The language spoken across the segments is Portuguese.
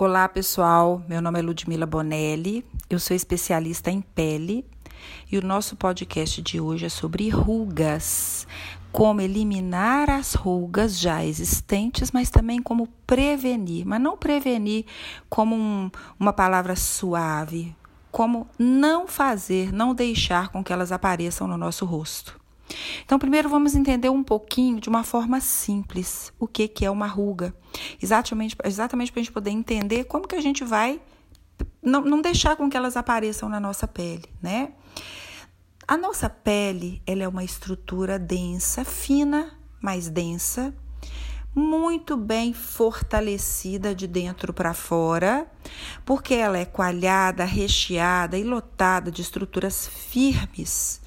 Olá, pessoal. Meu nome é Ludmila Bonelli. Eu sou especialista em pele e o nosso podcast de hoje é sobre rugas. Como eliminar as rugas já existentes, mas também como prevenir. Mas não prevenir como um, uma palavra suave, como não fazer, não deixar com que elas apareçam no nosso rosto. Então, primeiro vamos entender um pouquinho, de uma forma simples, o que, que é uma ruga. Exatamente, exatamente para a gente poder entender como que a gente vai não, não deixar com que elas apareçam na nossa pele, né? A nossa pele, ela é uma estrutura densa, fina, mais densa, muito bem fortalecida de dentro para fora, porque ela é coalhada, recheada e lotada de estruturas firmes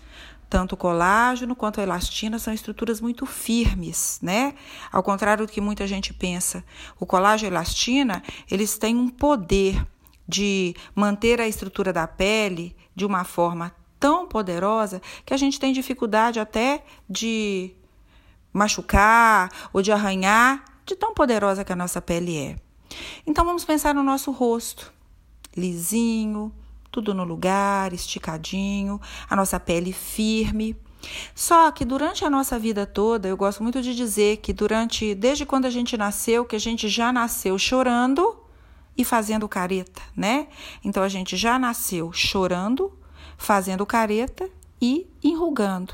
tanto o colágeno quanto a elastina são estruturas muito firmes, né? Ao contrário do que muita gente pensa, o colágeno e a elastina, eles têm um poder de manter a estrutura da pele de uma forma tão poderosa que a gente tem dificuldade até de machucar ou de arranhar, de tão poderosa que a nossa pele é. Então vamos pensar no nosso rosto, lisinho, tudo no lugar, esticadinho, a nossa pele firme. Só que durante a nossa vida toda, eu gosto muito de dizer que durante desde quando a gente nasceu, que a gente já nasceu chorando e fazendo careta, né? Então a gente já nasceu chorando, fazendo careta e enrugando.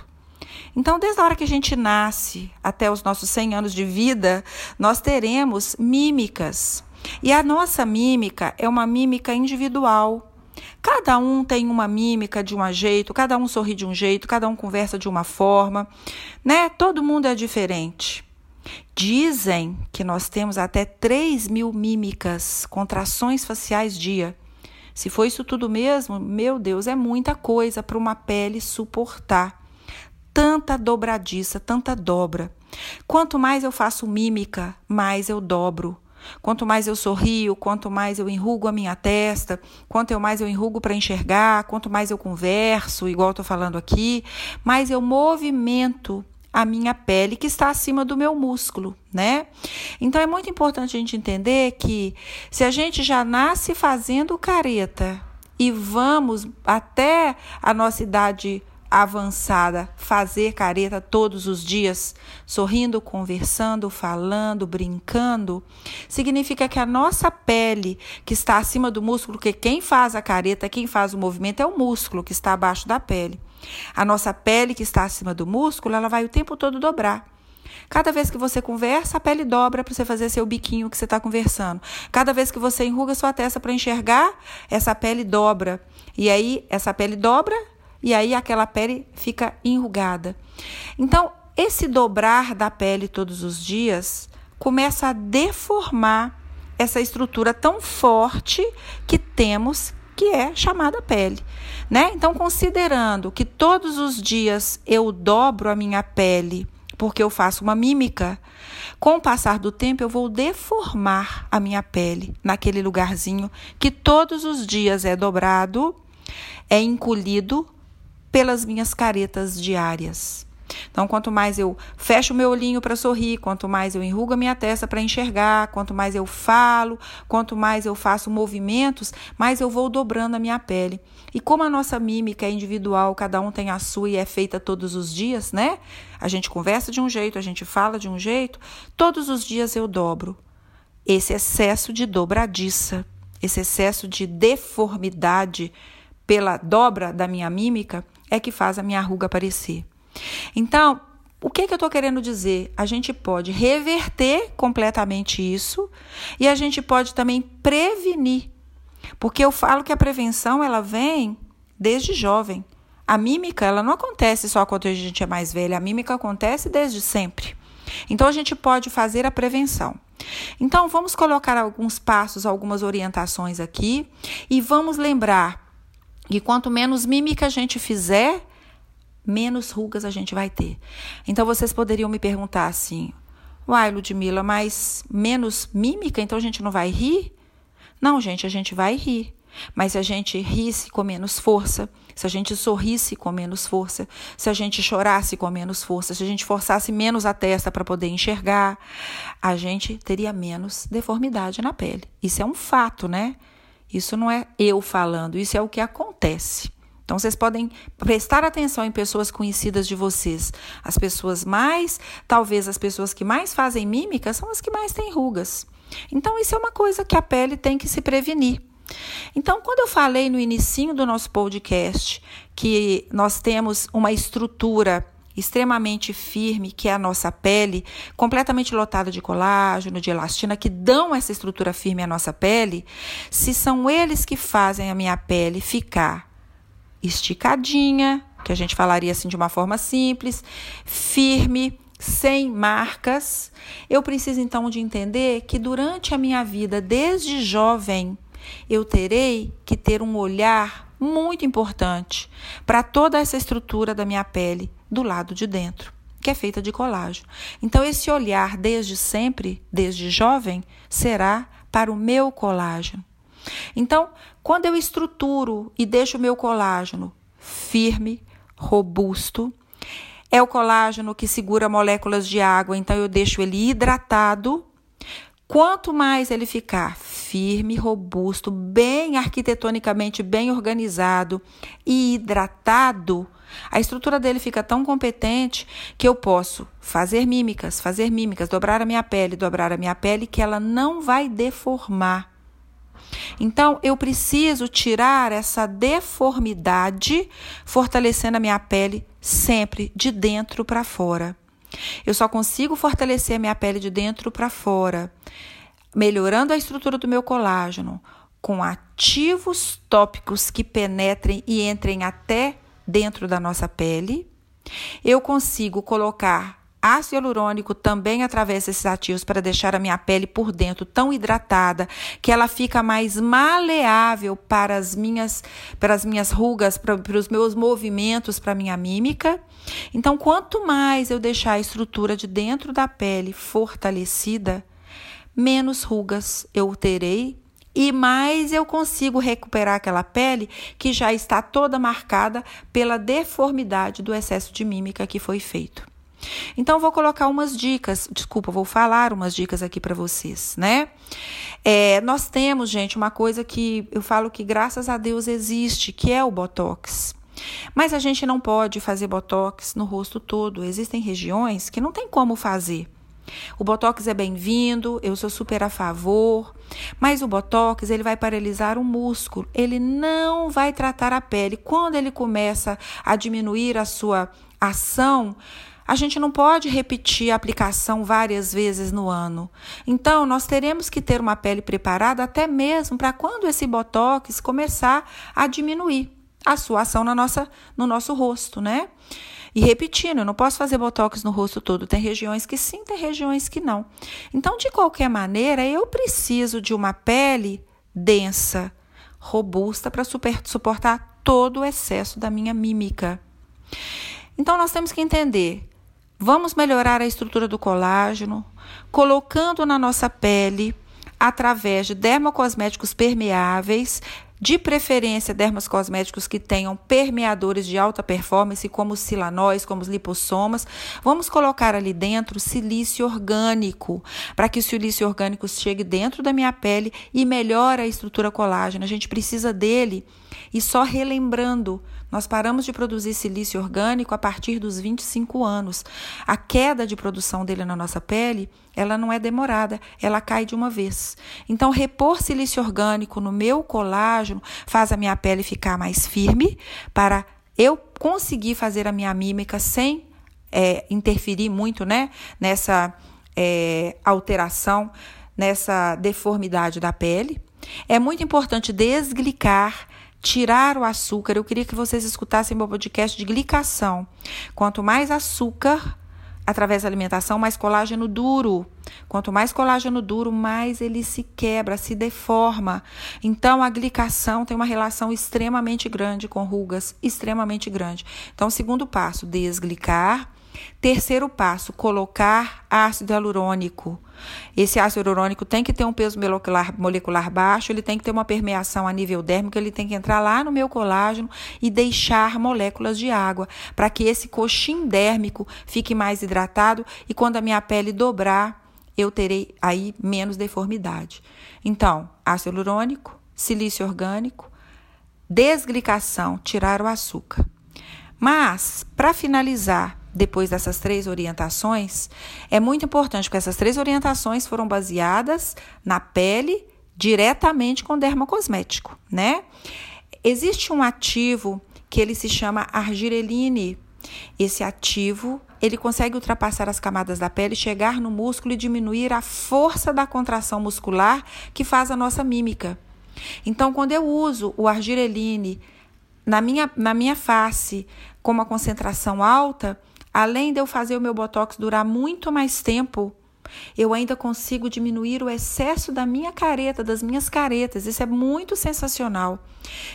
Então, desde a hora que a gente nasce até os nossos 100 anos de vida, nós teremos mímicas. E a nossa mímica é uma mímica individual. Cada um tem uma mímica de um jeito, cada um sorri de um jeito, cada um conversa de uma forma, né? Todo mundo é diferente. Dizem que nós temos até 3 mil mímicas, contrações faciais dia. Se for isso tudo mesmo, meu Deus, é muita coisa para uma pele suportar. Tanta dobradiça, tanta dobra. Quanto mais eu faço mímica, mais eu dobro. Quanto mais eu sorrio, quanto mais eu enrugo a minha testa, quanto mais eu enrugo para enxergar, quanto mais eu converso, igual estou falando aqui, mais eu movimento a minha pele que está acima do meu músculo, né? Então é muito importante a gente entender que se a gente já nasce fazendo careta e vamos até a nossa idade avançada, fazer careta todos os dias, sorrindo, conversando, falando, brincando, significa que a nossa pele, que está acima do músculo, que quem faz a careta, quem faz o movimento é o músculo que está abaixo da pele. A nossa pele que está acima do músculo, ela vai o tempo todo dobrar. Cada vez que você conversa, a pele dobra para você fazer seu biquinho que você está conversando. Cada vez que você enruga sua testa para enxergar, essa pele dobra. E aí, essa pele dobra, e aí aquela pele fica enrugada. Então, esse dobrar da pele todos os dias começa a deformar essa estrutura tão forte que temos, que é chamada pele, né? Então, considerando que todos os dias eu dobro a minha pele, porque eu faço uma mímica, com o passar do tempo eu vou deformar a minha pele naquele lugarzinho que todos os dias é dobrado, é encolhido pelas minhas caretas diárias. Então, quanto mais eu fecho o meu olhinho para sorrir, quanto mais eu enrugo a minha testa para enxergar, quanto mais eu falo, quanto mais eu faço movimentos, mais eu vou dobrando a minha pele. E como a nossa mímica é individual, cada um tem a sua e é feita todos os dias, né? A gente conversa de um jeito, a gente fala de um jeito, todos os dias eu dobro. Esse excesso de dobradiça, esse excesso de deformidade pela dobra da minha mímica é que faz a minha ruga aparecer. Então, o que, que eu estou querendo dizer? A gente pode reverter completamente isso e a gente pode também prevenir. Porque eu falo que a prevenção ela vem desde jovem. A mímica ela não acontece só quando a gente é mais velha, a mímica acontece desde sempre. Então a gente pode fazer a prevenção. Então vamos colocar alguns passos, algumas orientações aqui e vamos lembrar e quanto menos mímica a gente fizer, menos rugas a gente vai ter. Então vocês poderiam me perguntar assim: Uai, Ludmilla, mas menos mímica, então a gente não vai rir? Não, gente, a gente vai rir. Mas se a gente risse com menos força, se a gente sorrisse com menos força, se a gente chorasse com menos força, se a gente forçasse menos a testa para poder enxergar, a gente teria menos deformidade na pele. Isso é um fato, né? Isso não é eu falando, isso é o que acontece. Então, vocês podem prestar atenção em pessoas conhecidas de vocês. As pessoas mais, talvez as pessoas que mais fazem mímica são as que mais têm rugas. Então, isso é uma coisa que a pele tem que se prevenir. Então, quando eu falei no início do nosso podcast que nós temos uma estrutura extremamente firme, que é a nossa pele, completamente lotada de colágeno, de elastina, que dão essa estrutura firme à nossa pele, se são eles que fazem a minha pele ficar esticadinha, que a gente falaria assim de uma forma simples, firme, sem marcas, eu preciso então de entender que durante a minha vida, desde jovem, eu terei que ter um olhar muito importante para toda essa estrutura da minha pele do lado de dentro, que é feita de colágeno. Então, esse olhar desde sempre, desde jovem, será para o meu colágeno. Então, quando eu estruturo e deixo o meu colágeno firme, robusto, é o colágeno que segura moléculas de água, então eu deixo ele hidratado. Quanto mais ele ficar firme, robusto, bem arquitetonicamente bem organizado e hidratado, a estrutura dele fica tão competente que eu posso fazer mímicas, fazer mímicas, dobrar a minha pele, dobrar a minha pele, que ela não vai deformar. Então, eu preciso tirar essa deformidade, fortalecendo a minha pele sempre de dentro para fora. Eu só consigo fortalecer a minha pele de dentro para fora melhorando a estrutura do meu colágeno com ativos tópicos que penetrem e entrem até dentro da nossa pele. Eu consigo colocar ácido hialurônico também através desses ativos para deixar a minha pele por dentro tão hidratada que ela fica mais maleável para as minhas para as minhas rugas, para, para os meus movimentos, para a minha mímica. Então, quanto mais eu deixar a estrutura de dentro da pele fortalecida, menos rugas eu terei e mais eu consigo recuperar aquela pele que já está toda marcada pela deformidade do excesso de mímica que foi feito. Então, vou colocar umas dicas, desculpa, vou falar umas dicas aqui para vocês, né? É, nós temos, gente, uma coisa que eu falo que graças a Deus existe, que é o Botox. Mas a gente não pode fazer Botox no rosto todo. Existem regiões que não tem como fazer. O botox é bem-vindo, eu sou super a favor, mas o botox ele vai paralisar o músculo, ele não vai tratar a pele. Quando ele começa a diminuir a sua ação, a gente não pode repetir a aplicação várias vezes no ano. Então, nós teremos que ter uma pele preparada até mesmo para quando esse botox começar a diminuir a sua ação na nossa, no nosso rosto, né? E repetindo, eu não posso fazer botox no rosto todo. Tem regiões que sim, tem regiões que não. Então, de qualquer maneira, eu preciso de uma pele densa, robusta, para suportar todo o excesso da minha mímica. Então, nós temos que entender. Vamos melhorar a estrutura do colágeno, colocando na nossa pele através de dermocosméticos permeáveis de preferência dermos cosméticos que tenham permeadores de alta performance, como os silanóis, como os lipossomas. Vamos colocar ali dentro silício orgânico, para que o silício orgânico chegue dentro da minha pele e melhore a estrutura colágena. A gente precisa dele. E só relembrando, nós paramos de produzir silício orgânico a partir dos 25 anos. A queda de produção dele na nossa pele, ela não é demorada, ela cai de uma vez. Então, repor silício orgânico no meu colágeno faz a minha pele ficar mais firme para eu conseguir fazer a minha mímica sem é, interferir muito né, nessa é, alteração, nessa deformidade da pele. É muito importante desglicar tirar o açúcar. Eu queria que vocês escutassem meu podcast de glicação. Quanto mais açúcar através da alimentação, mais colágeno duro. Quanto mais colágeno duro, mais ele se quebra, se deforma. Então, a glicação tem uma relação extremamente grande com rugas, extremamente grande. Então, segundo passo, desglicar, Terceiro passo, colocar ácido hialurônico. Esse ácido hialurônico tem que ter um peso molecular, molecular baixo, ele tem que ter uma permeação a nível dérmico, ele tem que entrar lá no meu colágeno e deixar moléculas de água, para que esse coxim dérmico fique mais hidratado e quando a minha pele dobrar, eu terei aí menos deformidade. Então, ácido hialurônico, silício orgânico, desglicação, tirar o açúcar. Mas, para finalizar, depois dessas três orientações, é muito importante, porque essas três orientações foram baseadas na pele diretamente com dermocosmético, né? Existe um ativo que ele se chama argireline. Esse ativo, ele consegue ultrapassar as camadas da pele, chegar no músculo e diminuir a força da contração muscular que faz a nossa mímica. Então, quando eu uso o argireline na minha, na minha face com uma concentração alta, além de eu fazer o meu botox durar muito mais tempo, eu ainda consigo diminuir o excesso da minha careta, das minhas caretas. Isso é muito sensacional.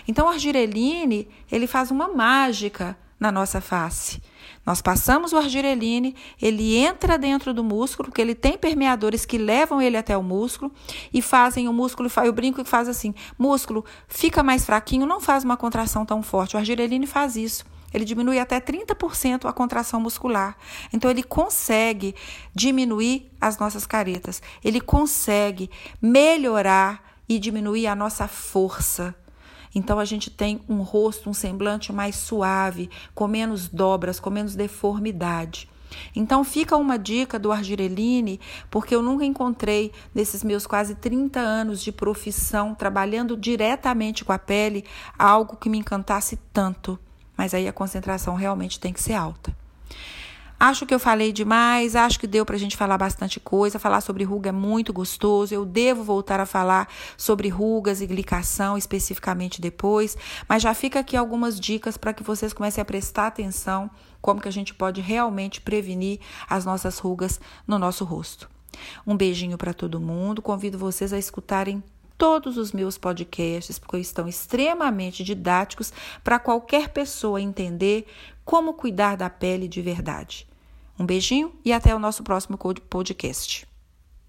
Então, o argireline, ele faz uma mágica na nossa face. Nós passamos o argireline, ele entra dentro do músculo, porque ele tem permeadores que levam ele até o músculo e fazem o músculo, eu brinco e faz assim, músculo fica mais fraquinho, não faz uma contração tão forte. O argireline faz isso. Ele diminui até 30% a contração muscular. Então, ele consegue diminuir as nossas caretas. Ele consegue melhorar e diminuir a nossa força. Então a gente tem um rosto, um semblante mais suave, com menos dobras, com menos deformidade. Então fica uma dica do Argireline, porque eu nunca encontrei nesses meus quase 30 anos de profissão trabalhando diretamente com a pele algo que me encantasse tanto. Mas aí a concentração realmente tem que ser alta. Acho que eu falei demais, acho que deu para a gente falar bastante coisa. Falar sobre ruga é muito gostoso. Eu devo voltar a falar sobre rugas e glicação especificamente depois, mas já fica aqui algumas dicas para que vocês comecem a prestar atenção como que a gente pode realmente prevenir as nossas rugas no nosso rosto. Um beijinho para todo mundo. Convido vocês a escutarem todos os meus podcasts, porque estão extremamente didáticos para qualquer pessoa entender como cuidar da pele de verdade. Um beijinho e até o nosso próximo podcast.